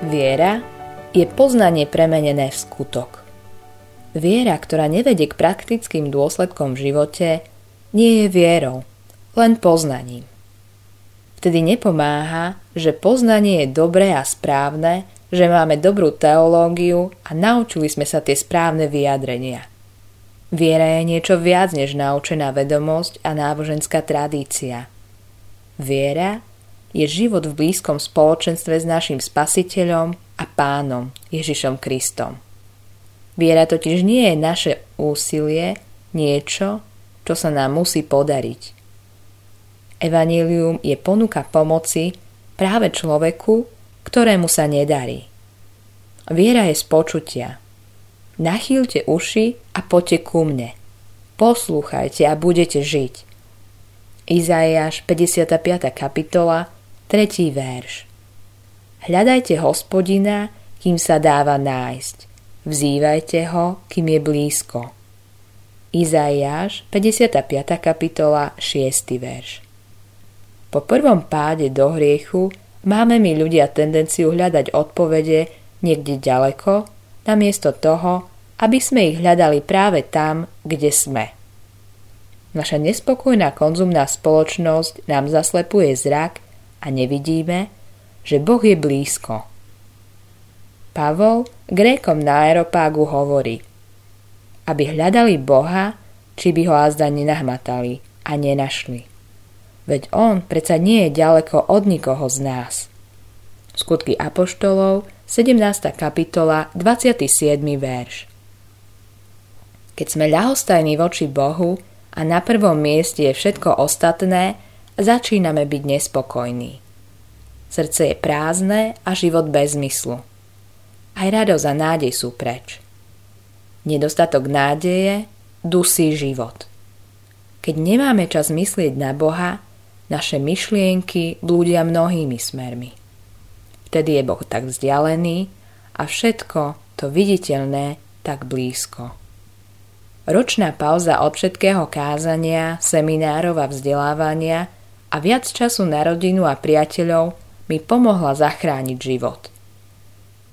Viera je poznanie premenené v skutok. Viera, ktorá nevedie k praktickým dôsledkom v živote, nie je vierou, len poznaním. Vtedy nepomáha, že poznanie je dobré a správne, že máme dobrú teológiu a naučili sme sa tie správne vyjadrenia. Viera je niečo viac než naučená vedomosť a náboženská tradícia. Viera je život v blízkom spoločenstve s našim spasiteľom a pánom Ježišom Kristom. Viera totiž nie je naše úsilie, niečo, čo sa nám musí podariť. Evangelium je ponuka pomoci práve človeku, ktorému sa nedarí. Viera je z počutia. Nachýlte uši a poďte ku mne. Poslúchajte a budete žiť. Izaiáš 55. kapitola 3. verš Hľadajte hospodina, kým sa dáva nájsť. Vzývajte ho, kým je blízko. Izaiáš 55. kapitola 6. verš Po prvom páde do hriechu máme my ľudia tendenciu hľadať odpovede niekde ďaleko, namiesto toho, aby sme ich hľadali práve tam, kde sme. Naša nespokojná konzumná spoločnosť nám zaslepuje zrak a nevidíme, že Boh je blízko. Pavol Grékom na Aeropágu hovorí, aby hľadali Boha, či by ho azda nenahmatali a nenašli. Veď on predsa nie je ďaleko od nikoho z nás. Skutky Apoštolov, 17. kapitola, 27. verš. Keď sme ľahostajní voči Bohu a na prvom mieste je všetko ostatné, začíname byť nespokojní. Srdce je prázdne a život bez zmyslu. Aj radosť a nádej sú preč. Nedostatok nádeje dusí život. Keď nemáme čas myslieť na Boha, naše myšlienky blúdia mnohými smermi. Vtedy je Boh tak vzdialený a všetko to viditeľné tak blízko. Ročná pauza od všetkého kázania, seminárov a vzdelávania a viac času na rodinu a priateľov mi pomohla zachrániť život.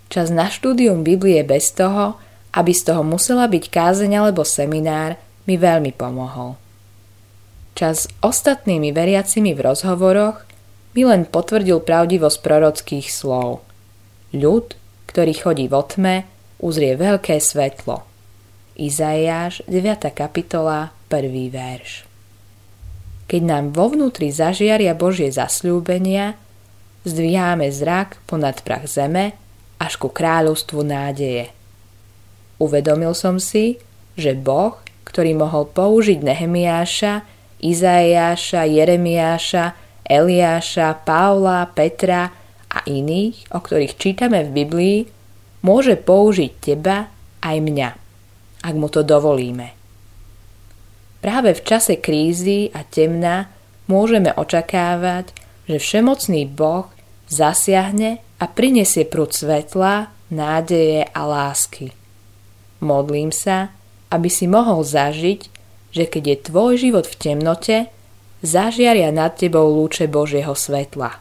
Čas na štúdium Biblie bez toho, aby z toho musela byť kázeň alebo seminár, mi veľmi pomohol. Čas s ostatnými veriacimi v rozhovoroch mi len potvrdil pravdivosť prorockých slov. Ľud, ktorý chodí vo tme, uzrie veľké svetlo. Izaiáš 9. kapitola 1. verš Keď nám vo vnútri zažiaria Božie zasľúbenia, zdvíhame zrak ponad prach zeme až ku kráľovstvu nádeje. Uvedomil som si, že Boh, ktorý mohol použiť Nehemiáša, Izaiáša, Jeremiáša, Eliáša, Paula, Petra a iných, o ktorých čítame v Biblii, môže použiť teba aj mňa ak mu to dovolíme. Práve v čase krízy a temna môžeme očakávať, že všemocný Boh zasiahne a prinesie prúd svetla, nádeje a lásky. Modlím sa, aby si mohol zažiť, že keď je tvoj život v temnote, zažiaria nad tebou lúče Božieho svetla.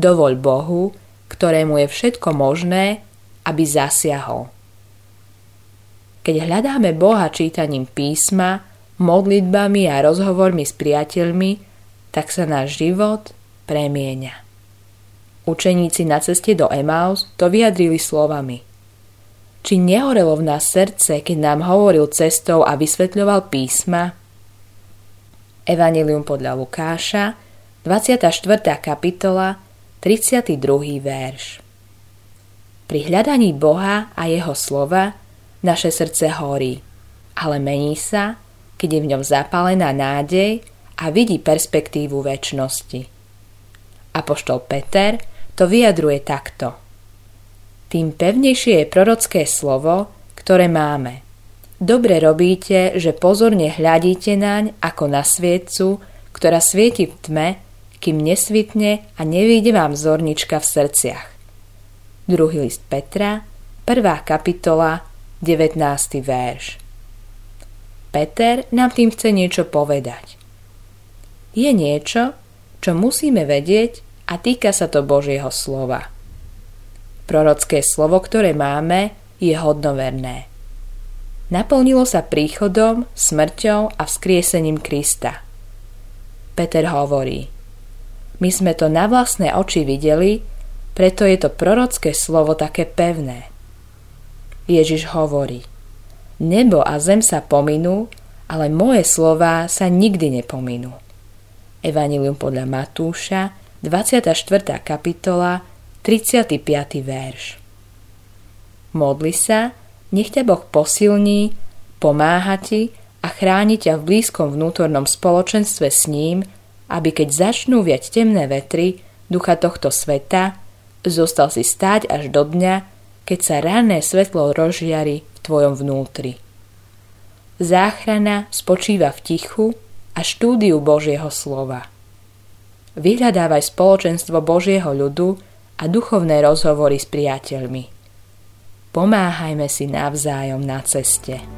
Dovoľ Bohu, ktorému je všetko možné, aby zasiahol. Keď hľadáme Boha čítaním písma, modlitbami a rozhovormi s priateľmi, tak sa náš život premieňa. Učeníci na ceste do Emaus to vyjadrili slovami. Či nehorelo v nás srdce, keď nám hovoril cestou a vysvetľoval písma? Evangelium podľa Lukáša, 24. kapitola, 32. verš. Pri hľadaní Boha a jeho slova naše srdce horí, ale mení sa, keď je v ňom zapálená nádej a vidí perspektívu väčšnosti. Apoštol Peter to vyjadruje takto. Tým pevnejšie je prorocké slovo, ktoré máme. Dobre robíte, že pozorne hľadíte naň ako na svietcu, ktorá svieti v tme, kým nesvitne a nevíde vám zornička v srdciach. Druhý list Petra, 1. kapitola, 19. verš. Peter nám tým chce niečo povedať. Je niečo, čo musíme vedieť a týka sa to Božieho slova. Prorocké slovo, ktoré máme, je hodnoverné. Naplnilo sa príchodom, smrťou a vzkriesením Krista. Peter hovorí, my sme to na vlastné oči videli, preto je to prorocké slovo také pevné. Ježiš hovorí, nebo a zem sa pominú, ale moje slová sa nikdy nepominú. Evangelium podľa Matúša, 24. kapitola, 35. verš. Modli sa, nech ťa Boh posilní, pomáha ti a chráni ťa v blízkom vnútornom spoločenstve s ním, aby keď začnú viať temné vetry ducha tohto sveta, zostal si stáť až do dňa, keď sa ranné svetlo rozžiari tvojom vnútri. Záchrana spočíva v tichu a štúdiu Božieho slova. Vyhľadávaj spoločenstvo Božieho ľudu a duchovné rozhovory s priateľmi. Pomáhajme si navzájom na ceste.